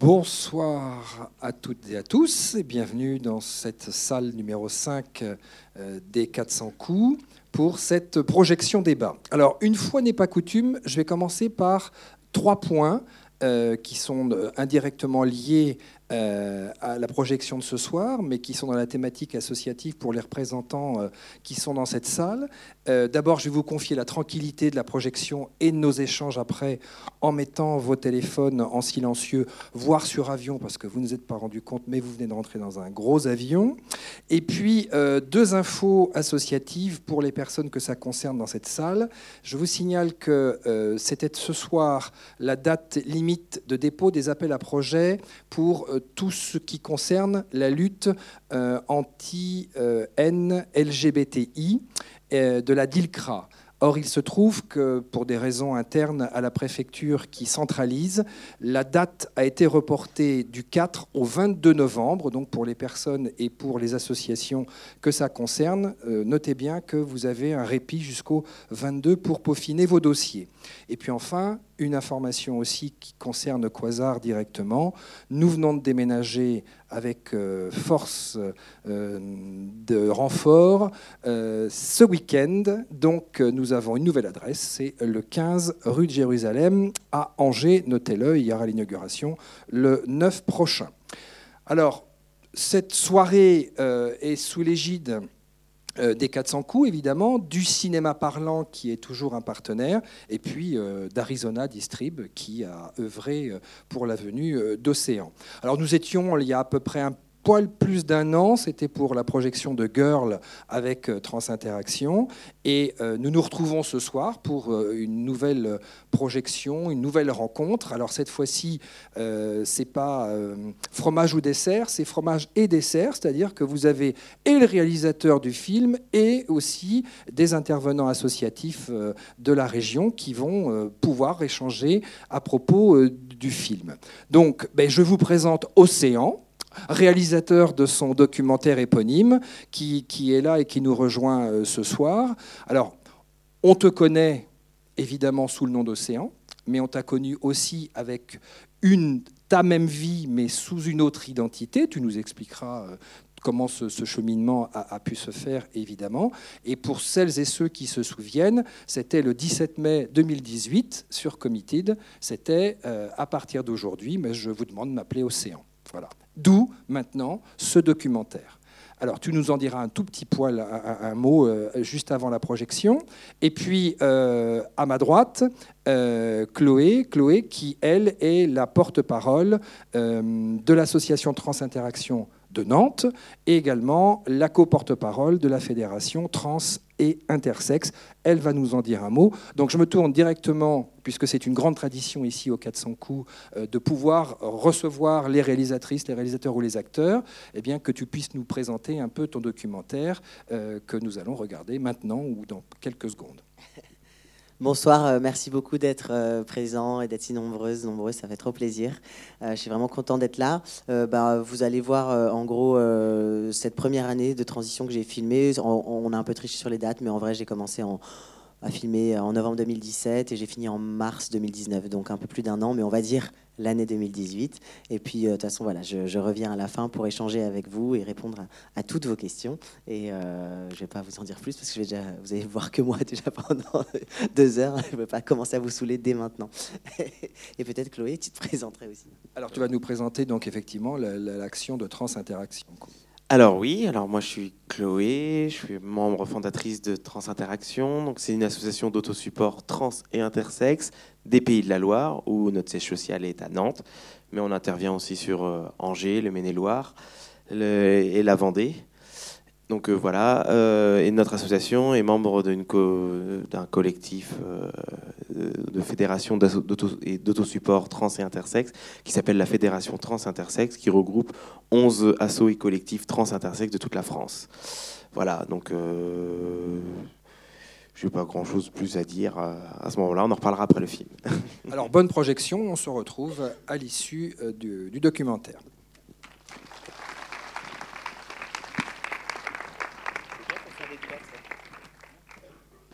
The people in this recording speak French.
Bonsoir à toutes et à tous et bienvenue dans cette salle numéro 5 euh, des 400 coups pour cette projection débat. Alors, une fois n'est pas coutume, je vais commencer par trois points euh, qui sont euh, indirectement liés euh, à la projection de ce soir, mais qui sont dans la thématique associative pour les représentants euh, qui sont dans cette salle. Euh, d'abord, je vais vous confier la tranquillité de la projection et de nos échanges après, en mettant vos téléphones en silencieux, voire sur avion, parce que vous ne vous êtes pas rendu compte, mais vous venez de rentrer dans un gros avion. Et puis, deux infos associatives pour les personnes que ça concerne dans cette salle. Je vous signale que c'était ce soir la date limite de dépôt des appels à projets pour tout ce qui concerne la lutte euh, anti-haine LGBTI euh, de la DILCRA. Or, il se trouve que pour des raisons internes à la préfecture qui centralise, la date a été reportée du 4 au 22 novembre. Donc, pour les personnes et pour les associations que ça concerne, euh, notez bien que vous avez un répit jusqu'au 22 pour peaufiner vos dossiers. Et puis enfin, une information aussi qui concerne Quasar directement. Nous venons de déménager avec euh, force euh, de renfort ce week-end. Donc nous avons une nouvelle adresse, c'est le 15 rue de Jérusalem à Angers. Notez-le, il y aura l'inauguration le 9 prochain. Alors, cette soirée est sous l'égide euh, des 400 coups, évidemment, du cinéma parlant, qui est toujours un partenaire, et puis euh, d'Arizona Distrib, qui a œuvré euh, pour la venue d'Océan. Alors nous étions, il y a à peu près un poil plus d'un an, c'était pour la projection de Girl avec euh, Transinteraction. Et euh, nous nous retrouvons ce soir pour euh, une nouvelle projection, une nouvelle rencontre. Alors cette fois-ci, c'est pas fromage ou dessert, c'est fromage et dessert, c'est-à-dire que vous avez et le réalisateur du film et aussi des intervenants associatifs de la région qui vont pouvoir échanger à propos du film. Donc, ben, je vous présente Océan réalisateur de son documentaire éponyme, qui, est là et qui nous rejoint euh, ce soir. Alors, on te connaît évidemment sous le nom d'Océan, mais on t'a connu aussi avec une ta même vie, mais sous une autre identité. Tu nous expliqueras euh, comment ce, cheminement a, pu se faire, évidemment. Et pour celles et ceux qui se souviennent, c'était le 17 mai 2018 sur Committed. C'était euh, à partir d'aujourd'hui, mais je vous demande de m'appeler Océan. Voilà. D'où maintenant ce documentaire. Alors, tu nous en diras un tout petit poil, un, mot euh, juste avant la projection. Et puis, euh, à ma droite, euh, Chloé, Chloé, qui, elle, est la porte-parole de l'association Transinteraction de Nantes et également la co-porte-parole de la fédération trans et intersexe. Elle va nous en dire un mot. Donc je me tourne directement, puisque c'est une grande tradition ici au 400 coups, euh, de pouvoir recevoir les réalisatrices, les réalisateurs ou les acteurs, et eh bien que tu puisses nous présenter un peu ton documentaire euh, que nous allons regarder maintenant ou dans quelques secondes. Bonsoir, euh, merci beaucoup d'être euh, présent et d'être si nombreuses, nombreuses, ça fait trop plaisir. Euh, je suis vraiment content d'être là. Bah, vous allez voir en gros cette première année de transition que j'ai filmée. On, a un peu triché sur les dates, mais en vrai j'ai commencé en, à filmer en novembre 2017 et j'ai fini en mars 2019, donc un peu plus d'un an, mais on va dire l'année 2018. Et puis, euh, de toute façon, voilà, je, reviens à la fin pour échanger avec vous et répondre à, toutes vos questions. Et euh, je ne vais pas vous en dire plus parce que je vais déjà, vous allez voir que moi déjà pendant deux heures. Je ne vais pas commencer à vous saouler dès maintenant. et peut-être Chloé, tu te présenterais aussi. Alors, tu vas nous présenter donc effectivement l'action de Trans Interaction. Alors oui, alors moi je suis Chloé, je suis membre fondatrice de Trans Interaction. Donc c'est une association d'autosupport trans et intersexe des Pays de la Loire où notre siège social est à Nantes, mais on intervient aussi sur euh, Angers, le Maine-et-Loire et la Vendée. Donc euh, voilà, euh, et notre association est membre d'un collectif euh, de fédération d'autosupport trans et intersexe qui s'appelle la Fédération Trans Intersexe, qui regroupe 11 assos et collectifs trans intersexes de toute la France. Voilà, donc je n'ai pas grand-chose plus à dire à ce moment-là. On en reparlera après le film. Alors, bonne projection. On se retrouve à l'issue du documentaire.